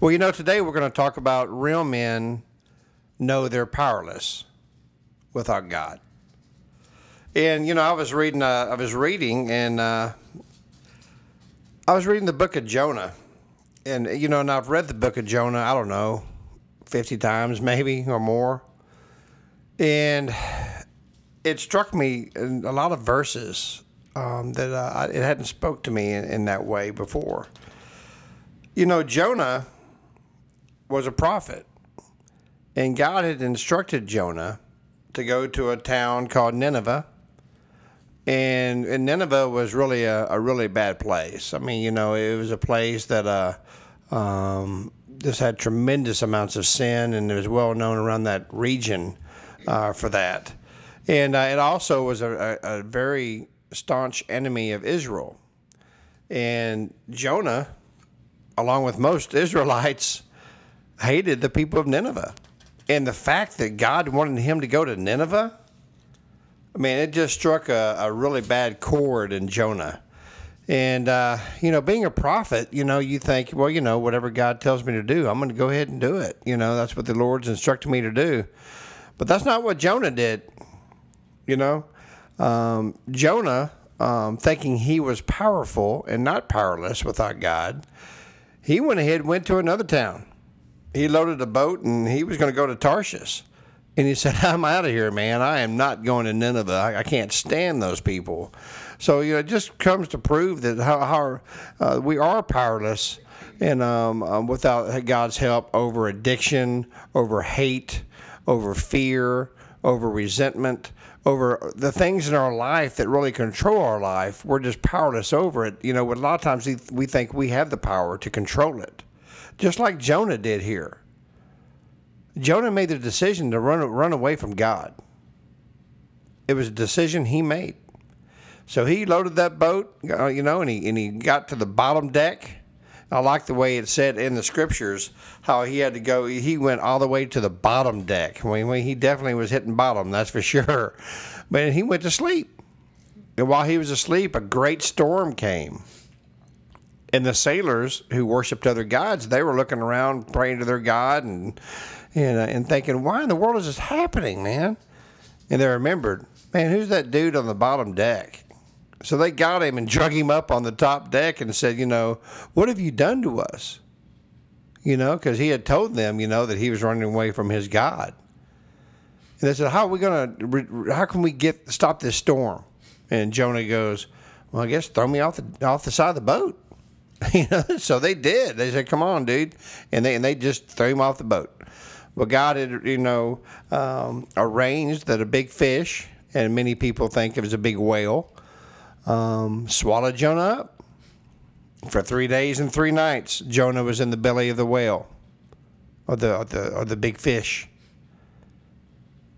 Well, you know, today we're going to talk about real men know they're powerless without God. And you know, I was reading, uh, I was reading, and uh, I was reading the book of Jonah, and you know, and I've read the book of Jonah. I don't know, fifty times maybe or more, and it struck me in a lot of verses um, that uh, it hadn't spoke to me in, in that way before. You know, Jonah was a prophet, and God had instructed Jonah to go to a town called Nineveh. And, and Nineveh was really a, a really bad place. I mean, you know, it was a place that uh, um, just had tremendous amounts of sin, and it was well known around that region uh, for that. And uh, it also was a, a, a very staunch enemy of Israel. And Jonah, along with most Israelites, hated the people of Nineveh. And the fact that God wanted him to go to Nineveh, I mean, it just struck a, a really bad chord in Jonah. And, uh, you know, being a prophet, you know, you think, well, you know, whatever God tells me to do, I'm going to go ahead and do it. You know, that's what the Lord's instructed me to do. But that's not what Jonah did. You know, um, Jonah, um, thinking he was powerful and not powerless without God, he went ahead and went to another town he loaded a boat and he was going to go to Tarshish. And he said, I'm out of here, man. I am not going to Nineveh. I, I can't stand those people. So, you know, it just comes to prove that how, how uh, we are powerless and um, um, without God's help over addiction, over hate, over fear, over resentment, over the things in our life that really control our life. We're just powerless over it. You know, a lot of times we, we think we have the power to control it just like Jonah did here. Jonah made the decision to run, run away from God. It was a decision he made. So he loaded that boat, uh, you know, and he, and he got to the bottom deck. I like the way it said in the scriptures how he had to go. He went all the way to the bottom deck. I mean, he definitely was hitting bottom, that's for sure. But he went to sleep. And while he was asleep, a great storm came. And the sailors who worshipped other gods, they were looking around, praying to their god, and and, uh, and thinking, "Why in the world is this happening, man?" And they remembered, "Man, who's that dude on the bottom deck?" So they got him and drug him up on the top deck and said, "You know, what have you done to us?" You know, because he had told them, you know, that he was running away from his god. And they said, "How are we gonna? How can we get stop this storm?" And Jonah goes, "Well, I guess throw me off the off the side of the boat." You know, so they did. They said, "Come on, dude," and they and they just threw him off the boat. But God had, you know, um, arranged that a big fish, and many people think it was a big whale, um, swallowed Jonah up. For three days and three nights, Jonah was in the belly of the whale, or the or the or the big fish.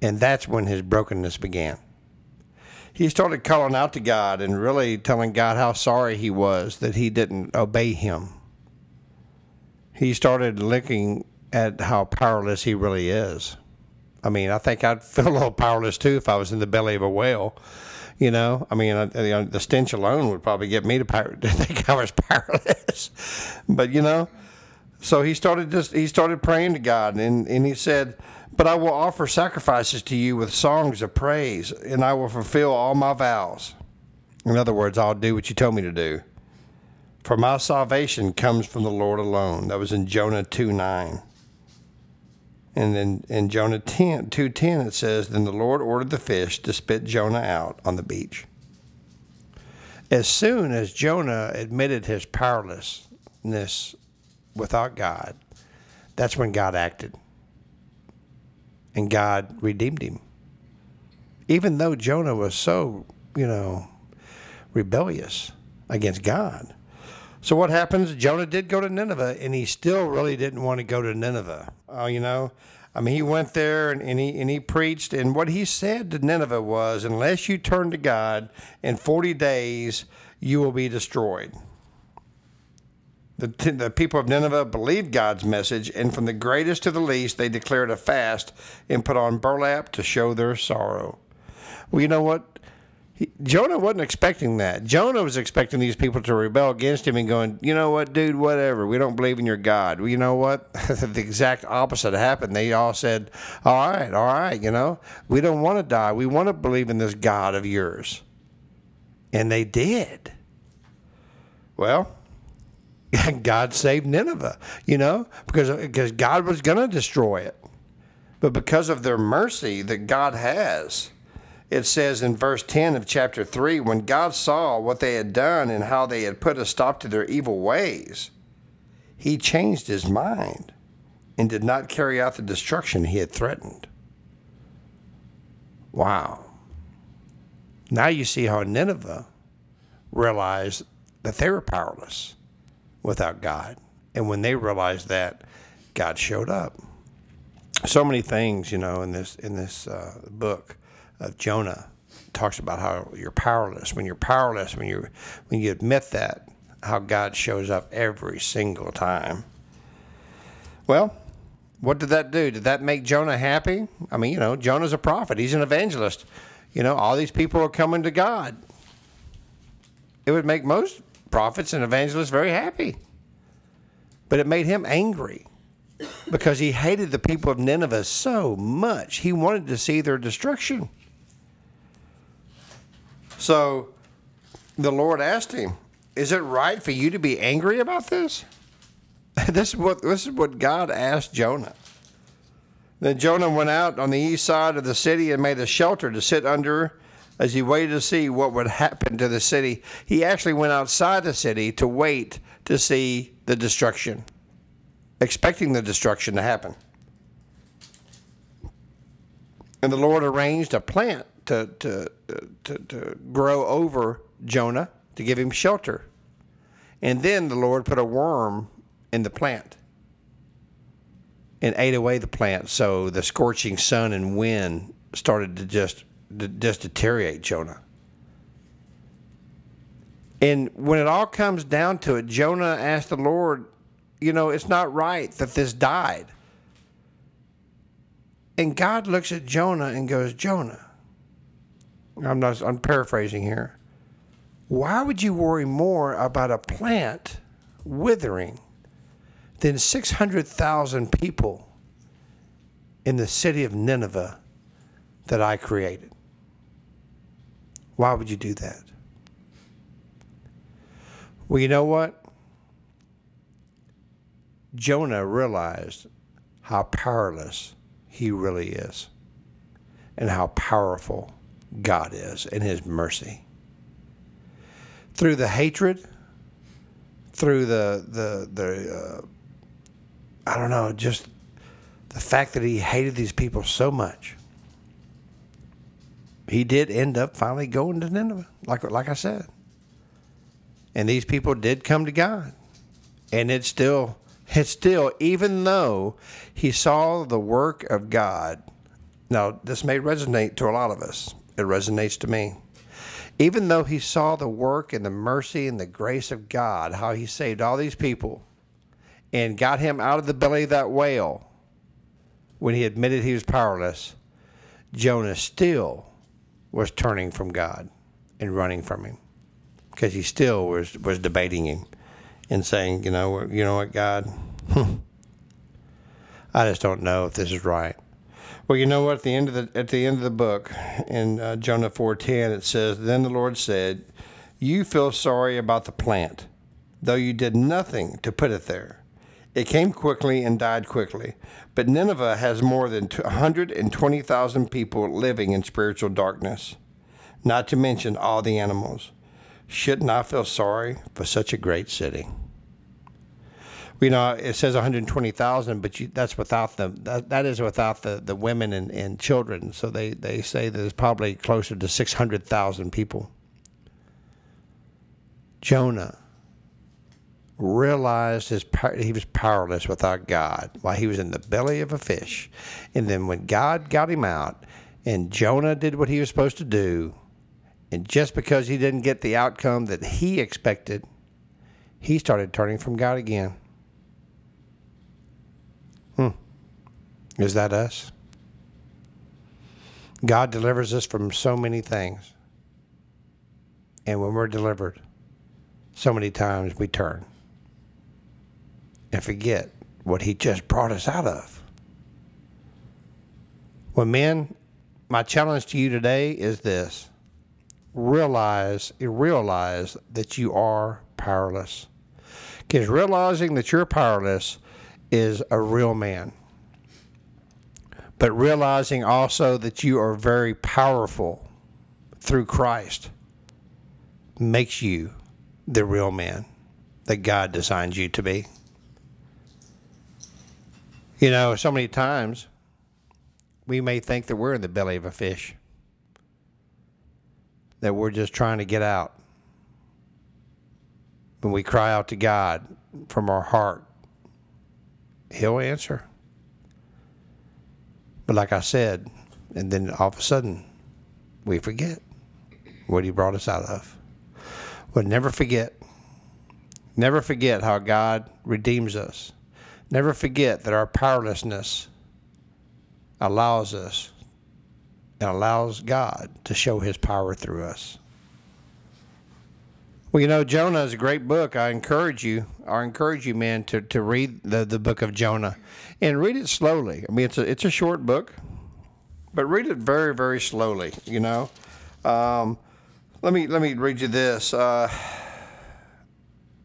And that's when his brokenness began he started calling out to God and really telling God how sorry he was that he didn't obey him. He started looking at how powerless he really is. I mean, I think I'd feel a little powerless too if I was in the belly of a whale. You know, I mean, the stench alone would probably get me to, think I was powerless. but you know, so he started just he started praying to God, and and he said, but I will offer sacrifices to you with songs of praise, and I will fulfill all my vows. In other words, I'll do what you told me to do. For my salvation comes from the Lord alone. That was in Jonah 2 9. And then in Jonah 10, 2.10 it says, Then the Lord ordered the fish to spit Jonah out on the beach. As soon as Jonah admitted his powerlessness without God, that's when God acted and God redeemed him. Even though Jonah was so, you know, rebellious against God. So what happens? Jonah did go to Nineveh, and he still really didn't want to go to Nineveh. Uh, you know, I mean, he went there and, and, he and he preached, and what he said to Nineveh was, "Unless you turn to God in forty days, you will be destroyed." The, the people of Nineveh believed God's message, and from the greatest to the least, they declared a fast and put on burlap to show their sorrow. Well, you know what? He, Jonah wasn't expecting that. Jonah was expecting these people to rebel against him and going, you know what, dude, whatever. We don't believe in your God. Well, you know what? the exact opposite happened. They all said, all right, all right, you know, we don't want to die. We want to believe in this God of yours. And they did. Well, God saved Nineveh, you know, because, because God was going to destroy it. But because of their mercy that God has, it says in verse 10 of chapter 3 when God saw what they had done and how they had put a stop to their evil ways, he changed his mind and did not carry out the destruction he had threatened. Wow. Now you see how Nineveh realized that they were powerless without God. And when they realized that, God showed up. So many things, you know, in this in this uh, book of Jonah talks about how you're powerless. When you're powerless, when you when you admit that, how God shows up every single time. Well, what did that do? Did that make Jonah happy? I mean, you know, Jonah's a prophet. He's an evangelist. You know, all these people are coming to God. It would make most prophets and evangelists very happy. But it made him angry because he hated the people of Nineveh so much. He wanted to see their destruction. So the Lord asked him, Is it right for you to be angry about this? this is what this is what God asked Jonah. Then Jonah went out on the east side of the city and made a shelter to sit under as he waited to see what would happen to the city. He actually went outside the city to wait to see the destruction, expecting the destruction to happen. And the Lord arranged a plant to, to, to, to grow over Jonah to give him shelter. And then the Lord put a worm in the plant and ate away the plant. So the scorching sun and wind started to just just deteriorate Jonah. And when it all comes down to it, Jonah asked the Lord, you know, it's not right that this died. And God looks at Jonah and goes, Jonah, I'm not I'm paraphrasing here. Why would you worry more about a plant withering than 600,000 people in the city of Nineveh that I created? Why would you do that? Well, you know what? Jonah realized how powerless he really is and how powerful God is in his mercy. Through the hatred, through the the the uh, I don't know, just the fact that he hated these people so much he did end up finally going to Nineveh, like like I said. And these people did come to God, and it's still it's still even though he saw the work of God. Now this may resonate to a lot of us. It resonates to me. Even though he saw the work and the mercy and the grace of God, how he saved all these people and got him out of the belly of that whale when he admitted he was powerless, Jonah still was turning from God and running from Him because he still was was debating Him and saying, you know, you know what, God, I just don't know if this is right. Well, you know what? At the end of the at the end of the book, in uh, Jonah four ten, it says, "Then the Lord said, You feel sorry about the plant, though you did nothing to put it there. It came quickly and died quickly. But Nineveh has more than 120,000 people living in spiritual darkness, not to mention all the animals. Shouldn't I feel sorry for such a great city? You know, it says 120,000, but you, that's without the that, that is without the, the women and, and children. So they, they say there's probably closer to 600,000 people. Jonah realized his he was powerless without God while he was in the belly of a fish. And then when God got him out and Jonah did what he was supposed to do, and just because he didn't get the outcome that he expected, he started turning from God again. Hmm. Is that us? God delivers us from so many things. And when we're delivered, so many times we turn and forget what He just brought us out of. Well, men, my challenge to you today is this realize, realize that you are powerless. Because realizing that you're powerless is a real man. But realizing also that you are very powerful through Christ makes you the real man that God designed you to be. You know, so many times we may think that we're in the belly of a fish, that we're just trying to get out. When we cry out to God from our heart, He'll answer. But like I said, and then all of a sudden, we forget what He brought us out of. But never forget, never forget how God redeems us. Never forget that our powerlessness allows us and allows God to show his power through us. Well, you know, Jonah is a great book. I encourage you, I encourage you, man, to, to read the, the book of Jonah and read it slowly. I mean, it's a, it's a short book, but read it very, very slowly, you know. Um, let me let me read you this. Uh,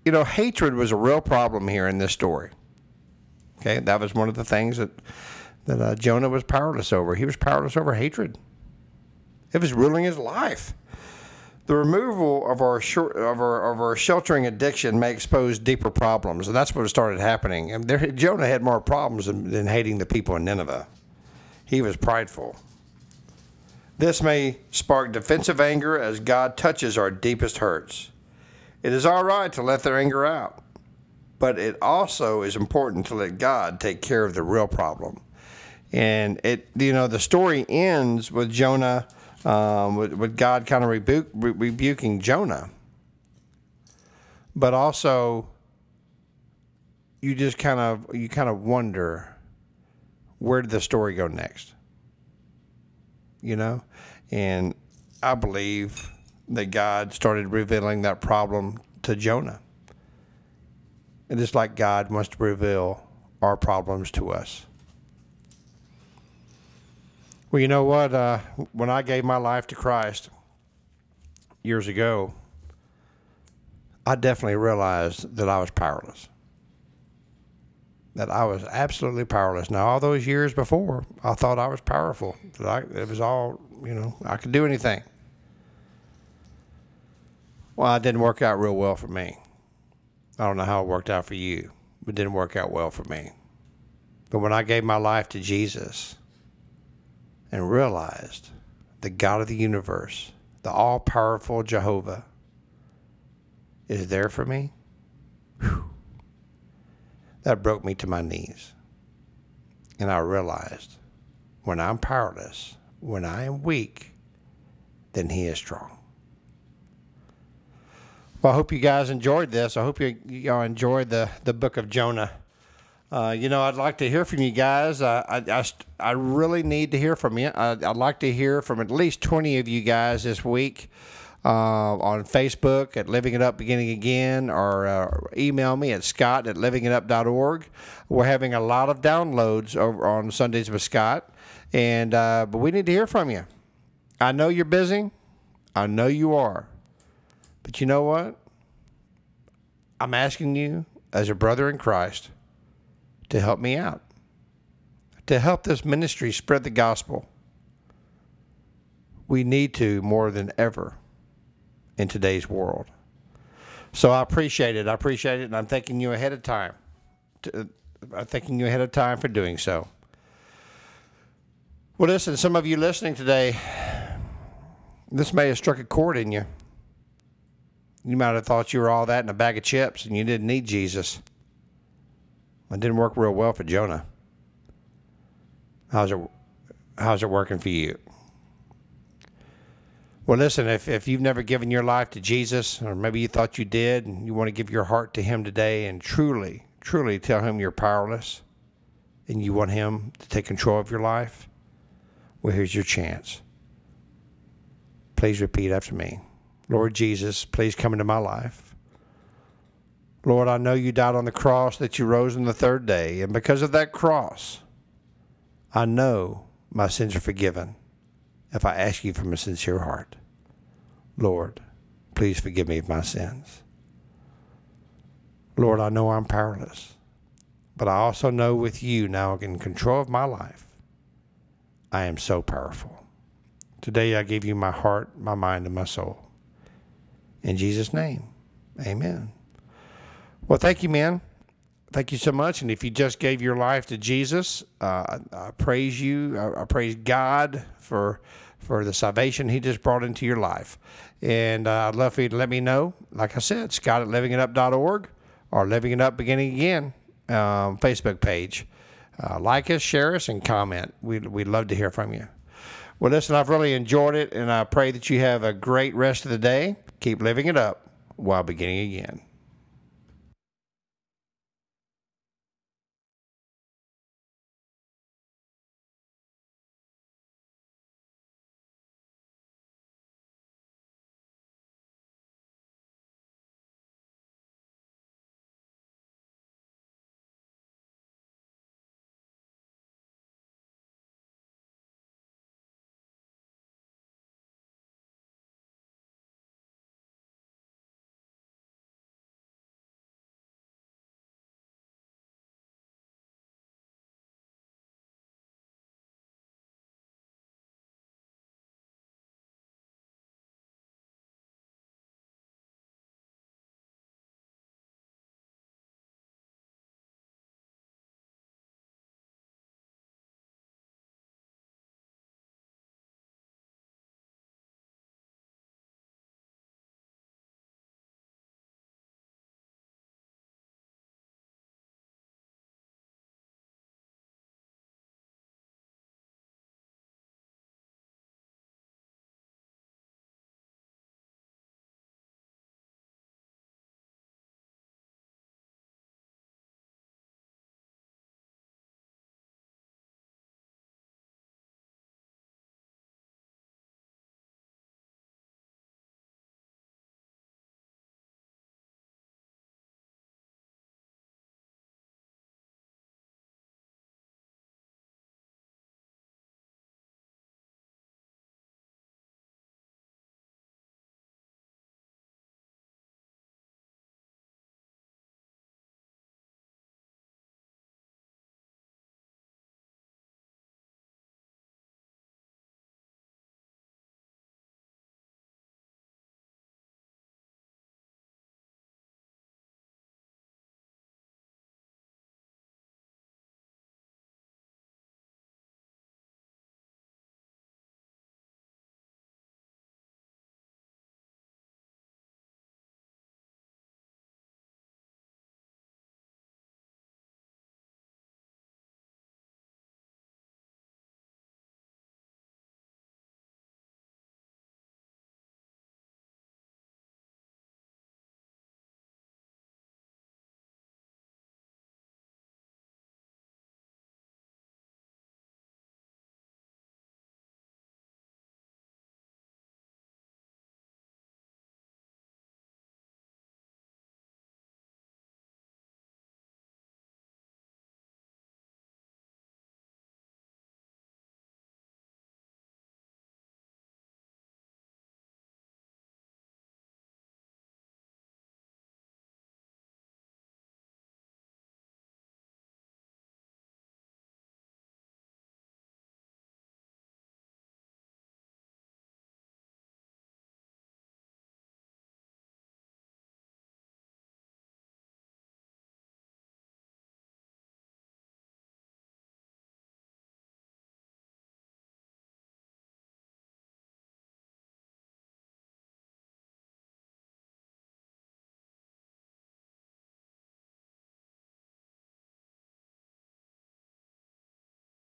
you know, hatred was a real problem here in this story. Okay, that was one of the things that that uh, Jonah was powerless over. He was powerless over hatred. It was ruling his life. The removal of our, short, of our of our sheltering addiction may expose deeper problems, and that's what started happening. And there, Jonah had more problems than, than hating the people in Nineveh. He was prideful. This may spark defensive anger as God touches our deepest hurts. It is all right to let their anger out, but it also is important to let God take care of the real problem. And it, you know, the story ends with Jonah, um, with, with, God kind of rebuke, re- rebuking Jonah, but also you just kind of you kind of wonder where did the story go next you know? And I believe that God started revealing that problem to Jonah. And just like God wants to reveal our problems to us. Well, you know what? Uh, when I gave my life to Christ years ago, I definitely realized that I was powerless that I was absolutely powerless. Now, all those years before, I thought I was powerful. That I, it was all, you know, I could do anything. Well, it didn't work out real well for me. I don't know how it worked out for you, but didn't work out well for me. But when I gave my life to Jesus and realized the God of the universe, the all powerful Jehovah, is there for me, whew, that broke me to my knees. And I realized when I'm powerless, when I am weak, then He is strong. Well, I hope you guys enjoyed this. I hope you, you all enjoyed the, the book of Jonah. Uh, you know, I'd like to hear from you guys. Uh, I, I, I really need to hear from you. I, I'd like to hear from at least 20 of you guys this week uh, on Facebook at Living It Up Beginning Again or uh, email me at scott at livingitup.org. We're having a lot of downloads over on Sundays with Scott, and uh, but we need to hear from you. I know you're busy. I know you are. But you know what? I'm asking you as a brother in Christ to help me out, to help this ministry spread the gospel. We need to more than ever in today's world. So I appreciate it. I appreciate it, and I'm thanking you ahead of time. To, uh, I'm thanking you ahead of time for doing so. Well, listen, some of you listening today, this may have struck a chord in you. You might have thought you were all that in a bag of chips and you didn't need Jesus. It didn't work real well for Jonah. How's it, how's it working for you? Well, listen, if, if you've never given your life to Jesus, or maybe you thought you did, and you want to give your heart to Him today and truly, truly tell Him you're powerless and you want Him to take control of your life, well, here's your chance. Please repeat after me Lord Jesus, please come into my life. Lord, I know you died on the cross, that you rose on the third day, and because of that cross, I know my sins are forgiven if I ask you from a sincere heart. Lord, please forgive me of my sins. Lord, I know I'm powerless, but I also know with you now in control of my life, I am so powerful. Today I give you my heart, my mind, and my soul. In Jesus' name, amen. Well, thank you, man. Thank you so much. And if you just gave your life to Jesus, uh, I praise you. I, I praise God for for the salvation He just brought into your life. And uh, I'd love for you to let me know. Like I said, Scott at livingitup.org or Living It Up Beginning Again um, Facebook page. Uh, like us, share us, and comment. We'd, we'd love to hear from you. Well, listen, I've really enjoyed it, and I pray that you have a great rest of the day. Keep living it up while beginning again.